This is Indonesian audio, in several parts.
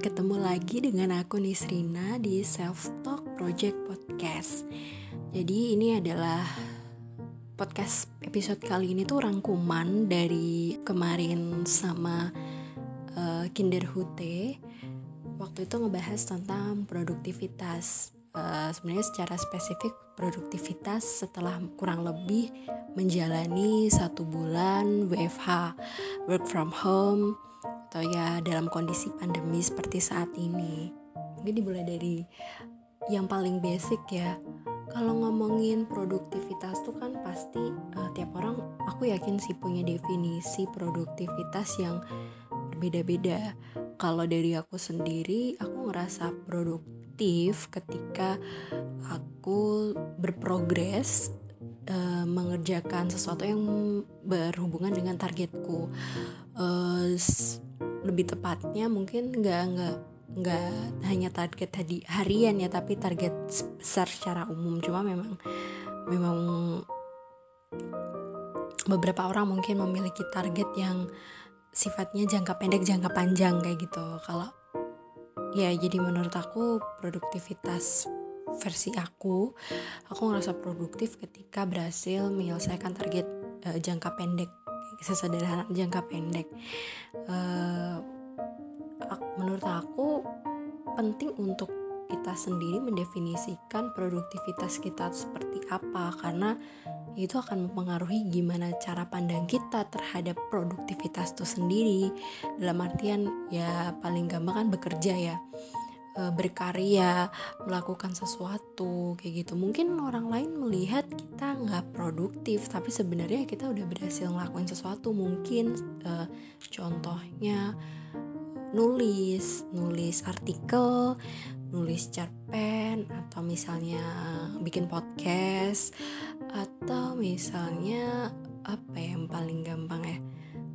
ketemu lagi dengan aku Nisrina di Self Talk Project Podcast. Jadi ini adalah podcast episode kali ini tuh rangkuman dari kemarin sama uh, Kinder Hute. Waktu itu ngebahas tentang produktivitas. Uh, Sebenarnya secara spesifik produktivitas setelah kurang lebih menjalani satu bulan WFH, work from home atau ya dalam kondisi pandemi seperti saat ini. Mungkin dimulai dari yang paling basic ya. Kalau ngomongin produktivitas tuh kan pasti uh, tiap orang aku yakin sih punya definisi produktivitas yang berbeda-beda. Kalau dari aku sendiri aku ngerasa produktif ketika aku berprogres uh, mengerjakan sesuatu yang berhubungan dengan targetku. Uh, lebih tepatnya mungkin nggak nggak nggak hanya target tadi harian ya tapi target besar secara umum. Cuma memang memang beberapa orang mungkin memiliki target yang sifatnya jangka pendek jangka panjang kayak gitu. Kalau ya jadi menurut aku produktivitas versi aku aku ngerasa produktif ketika berhasil menyelesaikan target uh, jangka pendek sesederhana jangka pendek. Uh, menurut aku penting untuk kita sendiri mendefinisikan produktivitas kita seperti apa karena itu akan mempengaruhi gimana cara pandang kita terhadap produktivitas itu sendiri. Dalam artian ya paling gampang kan bekerja ya e, berkarya, melakukan sesuatu kayak gitu. Mungkin orang lain melihat kita nggak produktif, tapi sebenarnya kita udah berhasil ngelakuin sesuatu. Mungkin uh, contohnya nulis, nulis artikel, nulis cerpen, atau misalnya bikin podcast, atau misalnya apa ya yang paling gampang ya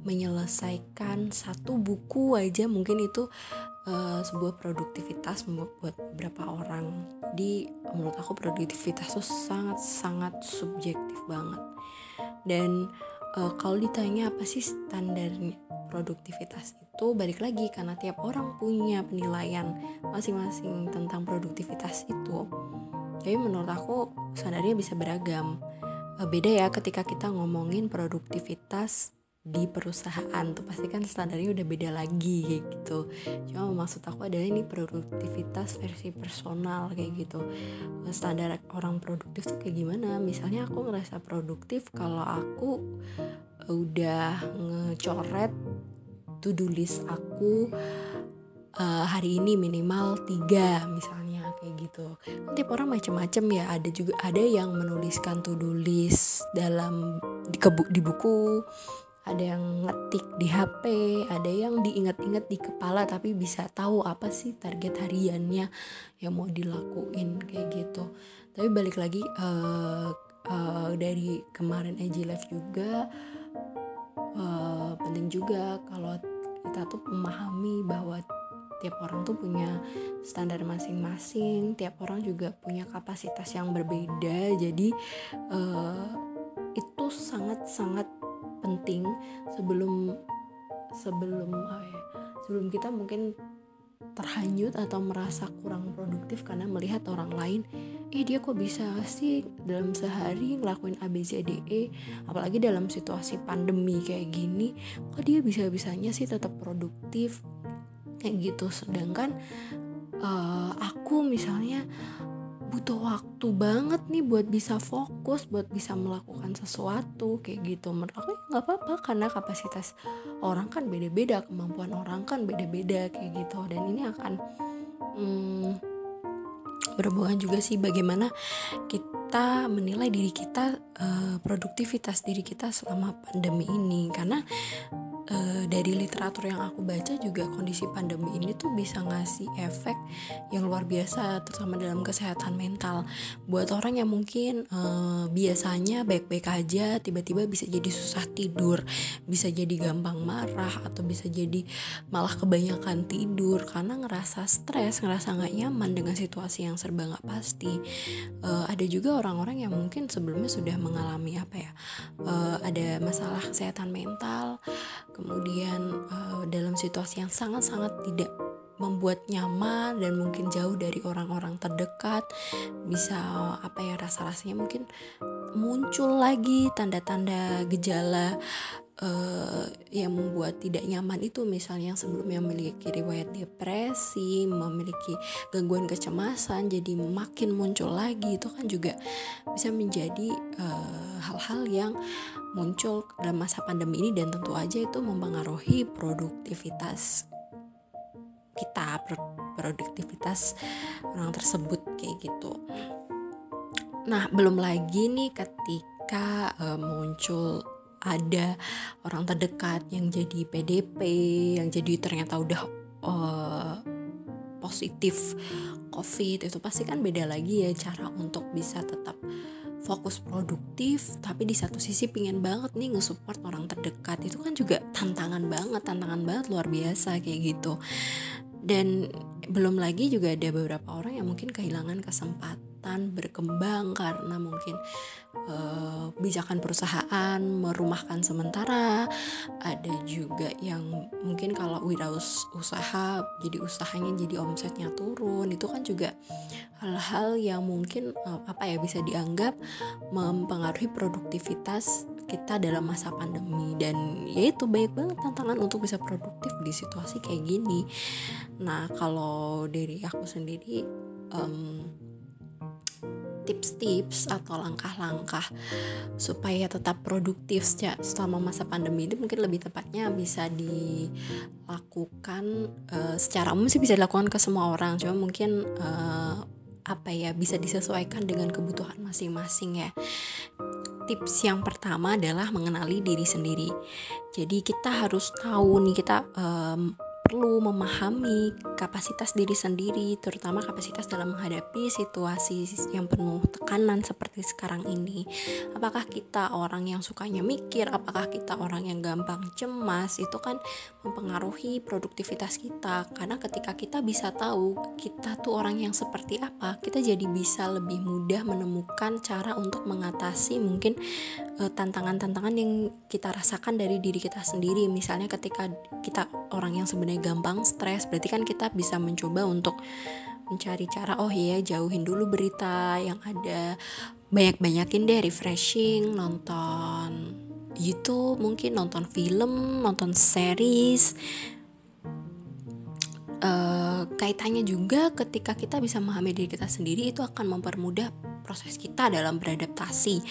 menyelesaikan satu buku aja mungkin itu uh, sebuah produktivitas buat beberapa orang. Di menurut aku produktivitas itu sangat sangat subjektif banget. Dan uh, kalau ditanya apa sih standarnya produktivitas itu balik lagi karena tiap orang punya penilaian masing-masing tentang produktivitas itu. Jadi menurut aku standarnya bisa beragam. Uh, beda ya ketika kita ngomongin produktivitas di perusahaan tuh pasti kan standarnya udah beda lagi kayak gitu. Cuma maksud aku adalah ini produktivitas versi personal kayak gitu. Standar orang produktif tuh kayak gimana? Misalnya aku ngerasa produktif kalau aku udah ngecoret to do list aku uh, hari ini minimal tiga misalnya kayak gitu. Tiap orang macam-macam ya. Ada juga ada yang menuliskan to do list dalam di, kebu, di buku ada yang ngetik di HP, ada yang diingat-ingat di kepala tapi bisa tahu apa sih target hariannya yang mau dilakuin kayak gitu. Tapi balik lagi uh, uh, dari kemarin AG Live juga uh, penting juga kalau kita tuh memahami bahwa tiap orang tuh punya standar masing-masing, tiap orang juga punya kapasitas yang berbeda. Jadi uh, itu sangat-sangat penting sebelum sebelum apa ya sebelum kita mungkin terhanyut atau merasa kurang produktif karena melihat orang lain eh dia kok bisa sih dalam sehari ngelakuin ABCDE apalagi dalam situasi pandemi kayak gini kok dia bisa-bisanya sih tetap produktif? Kayak gitu. Sedangkan uh, aku misalnya butuh waktu banget nih buat bisa fokus buat bisa melakukan sesuatu kayak gitu. Menurut aku ya nggak apa-apa karena kapasitas orang kan beda-beda kemampuan orang kan beda-beda kayak gitu. Dan ini akan hmm, berhubungan juga sih bagaimana kita menilai diri kita uh, produktivitas diri kita selama pandemi ini. Karena uh, dari literatur yang aku baca juga kondisi pandemi ini tuh bisa ngasih efek yang luar biasa terutama dalam kesehatan mental. Buat orang yang mungkin uh, biasanya baik-baik aja tiba-tiba bisa jadi susah tidur bisa jadi gampang marah atau bisa jadi malah kebanyakan tidur karena ngerasa stres ngerasa nggak nyaman dengan situasi yang serba nggak pasti. Uh, ada juga orang-orang yang mungkin sebelumnya sudah mengalami apa ya ada masalah kesehatan mental kemudian uh, dalam situasi yang sangat-sangat tidak membuat nyaman dan mungkin jauh dari orang-orang terdekat bisa apa ya rasa-rasanya mungkin muncul lagi tanda-tanda gejala uh, yang membuat tidak nyaman itu. Misalnya yang sebelumnya memiliki riwayat depresi, memiliki gangguan kecemasan, jadi makin muncul lagi itu kan juga bisa menjadi eh, hal-hal uh, yang muncul dalam masa pandemi ini dan tentu aja itu mempengaruhi produktivitas kita produktivitas orang tersebut kayak gitu. Nah belum lagi nih ketika uh, muncul ada orang terdekat yang jadi PDP yang jadi ternyata udah uh, positif COVID itu pasti kan beda lagi ya cara untuk bisa tetap fokus produktif tapi di satu sisi pingin banget nih nge-support orang terdekat. Itu kan juga tantangan banget tantangan banget luar biasa kayak gitu. Dan belum lagi juga ada beberapa orang yang mungkin kehilangan kesempatan berkembang karena mungkin uh, perusahaan merumahkan sementara. Ada juga yang mungkin kalau without usaha jadi usahanya jadi omsetnya turun. Itu kan juga hal-hal yang mungkin uh, apa ya bisa dianggap mempengaruhi produktivitas kita dalam masa pandemi. Dan ya itu banyak banget tantangan untuk bisa produktif di situasi kayak gini. Nah kalau dari aku sendiri um, tips-tips atau langkah-langkah supaya tetap produktif selama masa pandemi itu mungkin lebih tepatnya bisa dilakukan uh, secara umum sih bisa dilakukan ke semua orang cuma mungkin uh, apa ya bisa disesuaikan dengan kebutuhan masing-masing ya tips yang pertama adalah mengenali diri sendiri. Jadi kita harus tahu nih kita um, perlu memahami kapasitas diri sendiri, terutama kapasitas dalam menghadapi situasi yang penuh tekanan seperti sekarang ini. Apakah kita orang yang sukanya mikir, apakah kita orang yang gampang cemas, itu kan mempengaruhi produktivitas kita. Karena ketika kita bisa tahu kita tuh orang yang seperti apa, kita jadi bisa lebih mudah menemukan cara untuk mengatasi mungkin eh, tantangan-tantangan yang kita rasakan dari diri kita sendiri. Misalnya ketika kita orang yang sebenarnya gampang stres berarti kan kita bisa mencoba untuk mencari cara oh iya jauhin dulu berita yang ada. Banyak-banyakin deh refreshing nonton YouTube mungkin nonton film nonton series. Uh, kaitannya juga ketika kita bisa memahami diri kita sendiri itu akan mempermudah proses kita dalam beradaptasi.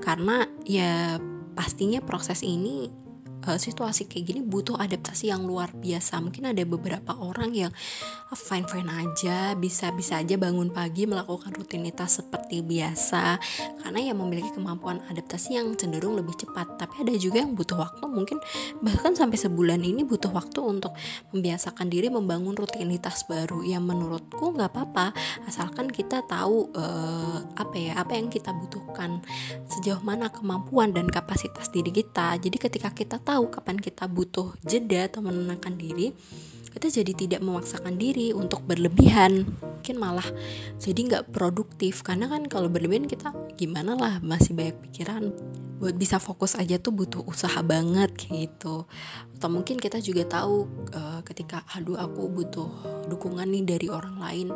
Karena ya pastinya proses ini situasi kayak gini butuh adaptasi yang luar biasa. Mungkin ada beberapa orang yang fine fine aja bisa bisa aja bangun pagi melakukan rutinitas seperti biasa. Karena ya memiliki kemampuan adaptasi yang cenderung lebih cepat. Tapi ada juga yang butuh waktu mungkin bahkan sampai sebulan ini butuh waktu untuk membiasakan diri membangun rutinitas baru. Yang menurutku nggak apa-apa asalkan kita tahu uh, apa ya apa yang kita butuhkan sejauh mana kemampuan dan kapasitas diri kita. Jadi ketika kita tahu kapan kita butuh jeda atau menenangkan diri kita jadi tidak memaksakan diri untuk berlebihan. Mungkin malah jadi nggak produktif. Karena kan kalau berlebihan kita gimana lah masih banyak pikiran. Buat bisa fokus aja tuh butuh usaha banget gitu. Atau mungkin kita juga tahu uh, ketika aduh aku butuh dukungan nih dari orang lain.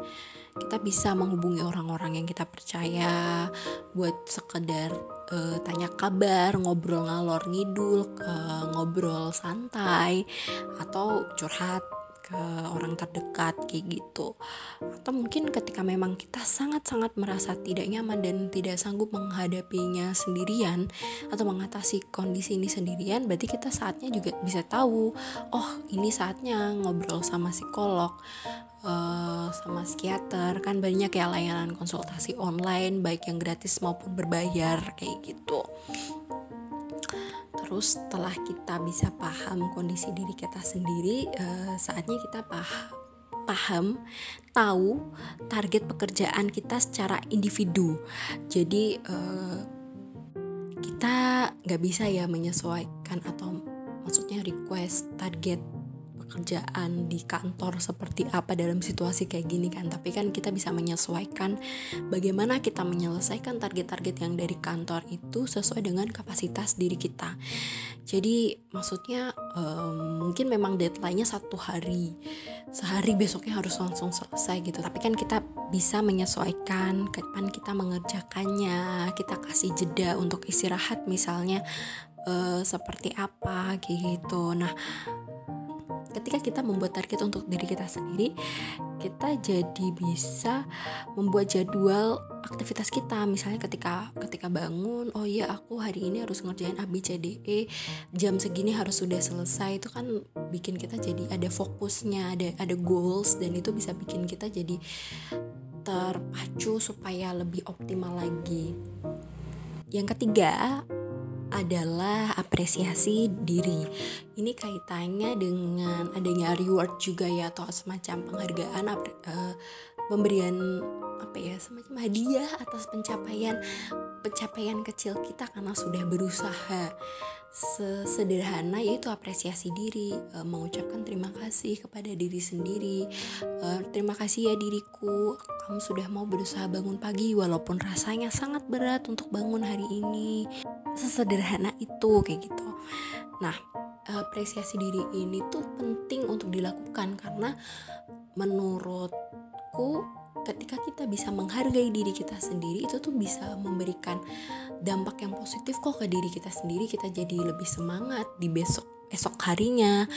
Kita bisa menghubungi orang-orang yang kita percaya buat sekedar uh, tanya kabar, ngobrol ngalor ngidul, uh, ngobrol santai, atau curhat ke orang terdekat kayak gitu. Atau mungkin ketika memang kita sangat-sangat merasa tidak nyaman dan tidak sanggup menghadapinya sendirian atau mengatasi kondisi ini sendirian berarti kita saatnya juga bisa tahu oh ini saatnya ngobrol sama psikolog uh, sama psikiater. Kan banyak ya layanan konsultasi online baik yang gratis maupun berbayar kayak gitu terus setelah kita bisa paham kondisi diri kita sendiri uh, saatnya kita paham paham tahu target pekerjaan kita secara individu. Jadi uh, kita nggak bisa ya menyesuaikan atau maksudnya request target kerjaan di kantor seperti apa dalam situasi kayak gini kan. Tapi kan kita bisa menyesuaikan bagaimana kita menyelesaikan target-target yang dari kantor itu sesuai dengan kapasitas diri kita. Jadi maksudnya um, mungkin memang deadline-nya satu hari. Sehari besoknya harus langsung selesai gitu. Tapi kan kita bisa menyesuaikan kapan kita mengerjakannya. Kita kasih jeda untuk istirahat misalnya uh, seperti apa gitu. Nah ketika kita membuat target untuk diri kita sendiri kita jadi bisa membuat jadwal aktivitas kita. Misalnya ketika ketika bangun oh iya aku hari ini harus ngerjain A B C D E jam segini harus sudah selesai. Itu kan bikin kita jadi ada fokusnya ada ada goals dan itu bisa bikin kita jadi terpacu supaya lebih optimal lagi. Yang ketiga adalah apresiasi diri. Ini kaitannya dengan adanya reward juga ya atau semacam penghargaan uh, pemberian apa ya semacam hadiah atas pencapaian pencapaian kecil kita karena sudah berusaha sesederhana yaitu apresiasi diri e, mengucapkan terima kasih kepada diri sendiri e, terima kasih ya diriku kamu sudah mau berusaha bangun pagi walaupun rasanya sangat berat untuk bangun hari ini sesederhana itu kayak gitu. Nah apresiasi diri ini tuh penting untuk dilakukan karena menurutku ketika kita bisa menghargai diri kita sendiri itu tuh bisa memberikan dampak yang positif kok ke diri kita sendiri. Kita jadi lebih semangat di besok esok harinya.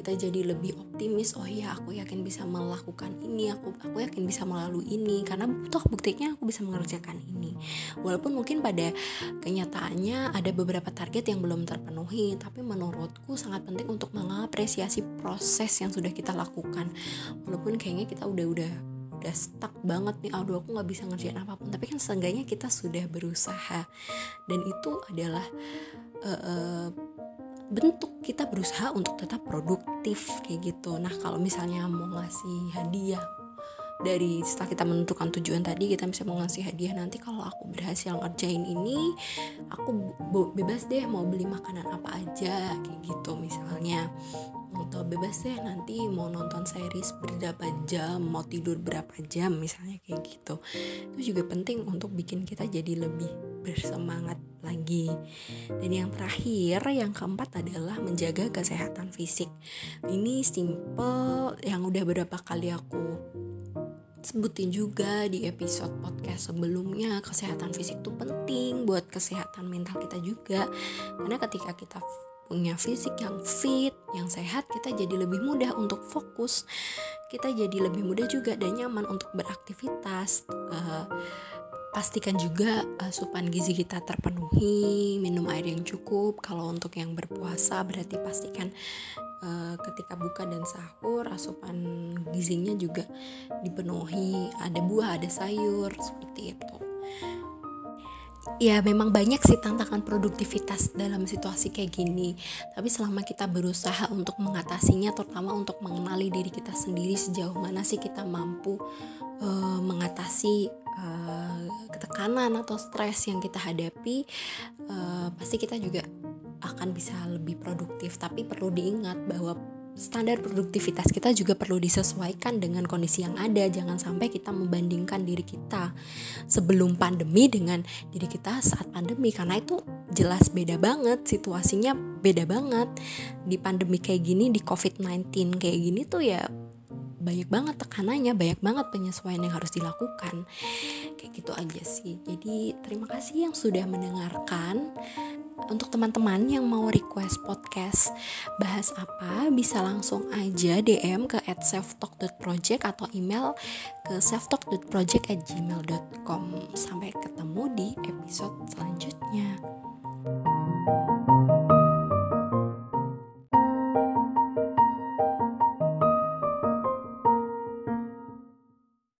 Kita jadi lebih optimis oh iya aku yakin bisa melakukan ini aku aku yakin bisa melalui ini karena toh buktinya aku bisa mengerjakan ini. Walaupun mungkin pada kenyataannya ada beberapa target yang belum terpenuhi tapi menurutku sangat penting untuk mengapresiasi proses yang sudah kita lakukan. Walaupun kayaknya kita udah udah udah stuck banget nih aduh aku nggak bisa ngerjain apa pun. Tapi kan seenggaknya kita sudah berusaha. Dan itu adalah uh, uh, bentuk kita berusaha untuk tetap produktif kayak gitu. Nah kalau misalnya mau ngasih hadiah dari setelah kita menentukan tujuan tadi kita bisa mau ngasih hadiah nanti. Kalau aku berhasil ngerjain ini aku bebas deh mau beli makanan apa aja kayak gitu. Misalnya atau bebas deh nanti mau nonton series berapa jam mau tidur berapa jam misalnya kayak gitu. Itu juga penting untuk bikin kita jadi lebih bersemangat lagi dan yang terakhir yang keempat adalah menjaga kesehatan fisik ini simple yang udah berapa kali aku sebutin juga di episode podcast sebelumnya kesehatan fisik itu penting buat kesehatan mental kita juga karena ketika kita punya fisik yang fit, yang sehat, kita jadi lebih mudah untuk fokus. Kita jadi lebih mudah juga dan nyaman untuk beraktivitas. Uh, pastikan juga asupan gizi kita terpenuhi, minum air yang cukup. Kalau untuk yang berpuasa berarti pastikan uh, ketika buka dan sahur asupan gizinya juga dipenuhi. Ada buah, ada sayur seperti itu ya memang banyak sih tantangan produktivitas dalam situasi kayak gini tapi selama kita berusaha untuk mengatasinya terutama untuk mengenali diri kita sendiri sejauh mana sih kita mampu uh, mengatasi uh, ketekanan atau stres yang kita hadapi uh, pasti kita juga akan bisa lebih produktif tapi perlu diingat bahwa standar produktivitas kita juga perlu disesuaikan dengan kondisi yang ada. Jangan sampai kita membandingkan diri kita sebelum pandemi dengan diri kita saat pandemi karena itu jelas beda banget situasinya beda banget. Di pandemi kayak gini di COVID-19 kayak gini tuh ya banyak banget tekanannya, banyak banget penyesuaian yang harus dilakukan. Kayak gitu aja sih. Jadi terima kasih yang sudah mendengarkan untuk teman-teman yang mau request podcast bahas apa bisa langsung aja DM ke at selftalk.project atau email ke selftalk.project sampai ketemu di episode selanjutnya